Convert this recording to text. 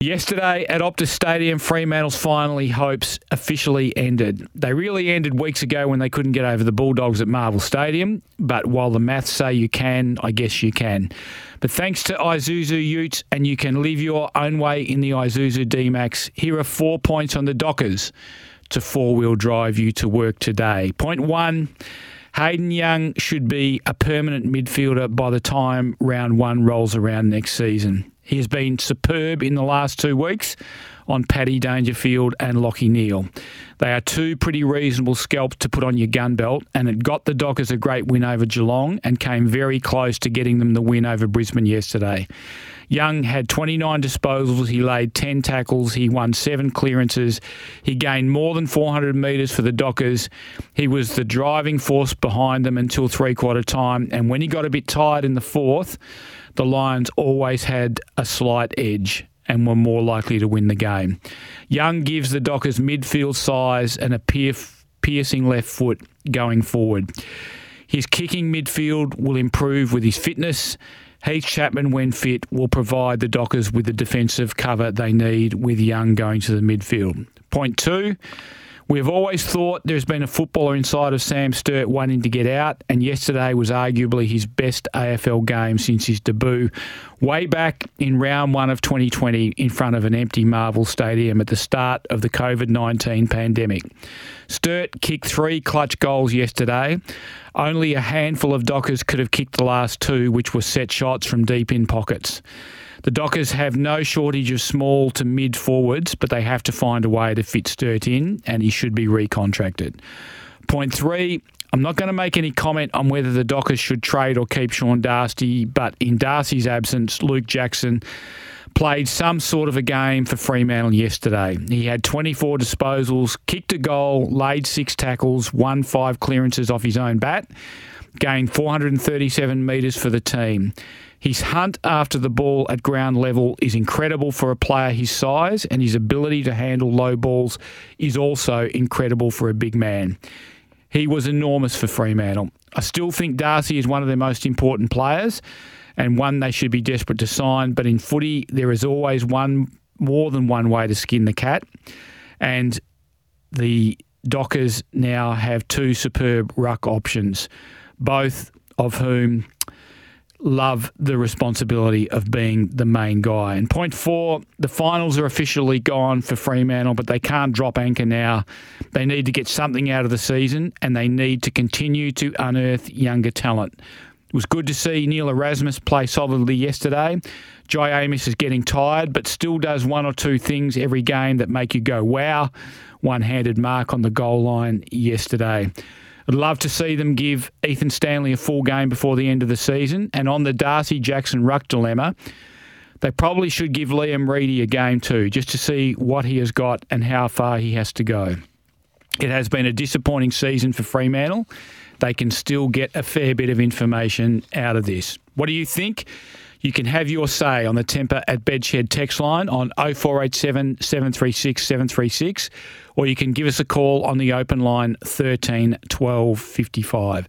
Yesterday at Optus Stadium, Fremantle's finally hopes officially ended. They really ended weeks ago when they couldn't get over the Bulldogs at Marvel Stadium, but while the maths say you can, I guess you can. But thanks to Isuzu Utes, and you can live your own way in the Isuzu D-Max, here are four points on the Dockers to four-wheel drive you to work today. Point one, Hayden Young should be a permanent midfielder by the time round one rolls around next season. He has been superb in the last two weeks on Paddy Dangerfield and Lachie Neale. They are two pretty reasonable scalps to put on your gun belt, and it got the Dockers a great win over Geelong and came very close to getting them the win over Brisbane yesterday. Young had 29 disposals. He laid 10 tackles. He won seven clearances. He gained more than 400 metres for the Dockers. He was the driving force behind them until three quarter time. And when he got a bit tired in the fourth, the Lions always had a slight edge and were more likely to win the game. Young gives the Dockers midfield size and a piercing left foot going forward. His kicking midfield will improve with his fitness. Heath Chapman, when fit, will provide the Dockers with the defensive cover they need with Young going to the midfield. Point two, We've always thought there's been a footballer inside of Sam Sturt wanting to get out, and yesterday was arguably his best AFL game since his debut way back in round one of 2020 in front of an empty Marvel Stadium at the start of the COVID 19 pandemic. Sturt kicked three clutch goals yesterday. Only a handful of Dockers could have kicked the last two, which were set shots from deep in pockets. The Dockers have no shortage of small to mid forwards, but they have to find a way to fit Sturt in, and he should be recontracted. Point three, I'm not going to make any comment on whether the Dockers should trade or keep Sean Darcy, but in Darcy's absence, Luke Jackson played some sort of a game for Fremantle yesterday. He had 24 disposals, kicked a goal, laid six tackles, won five clearances off his own bat, gained 437 metres for the team. His hunt after the ball at ground level is incredible for a player his size, and his ability to handle low balls is also incredible for a big man. He was enormous for Fremantle. I still think Darcy is one of their most important players and one they should be desperate to sign, but in footy, there is always one more than one way to skin the cat. And the Dockers now have two superb ruck options, both of whom love the responsibility of being the main guy. And point four, the finals are officially gone for Fremantle, but they can't drop anchor now. They need to get something out of the season and they need to continue to unearth younger talent. It was good to see Neil Erasmus play solidly yesterday. Jye Amiss is getting tired, but still does one or two things every game that make you go, wow. One handed mark on the goal line yesterday. I'd love to see them give Ethan Stanley a full game before the end of the season. And on the Darcy Jackson Ruck dilemma, they probably should give Liam Reidy a game too, just to see what he has got and how far he has to go. It has been a disappointing season for Fremantle. They can still get a fair bit of information out of this. What do you think? You can have your say on the Tempur at Bedshed text line on 0487 736 736, or you can give us a call on the open line 13 12 55.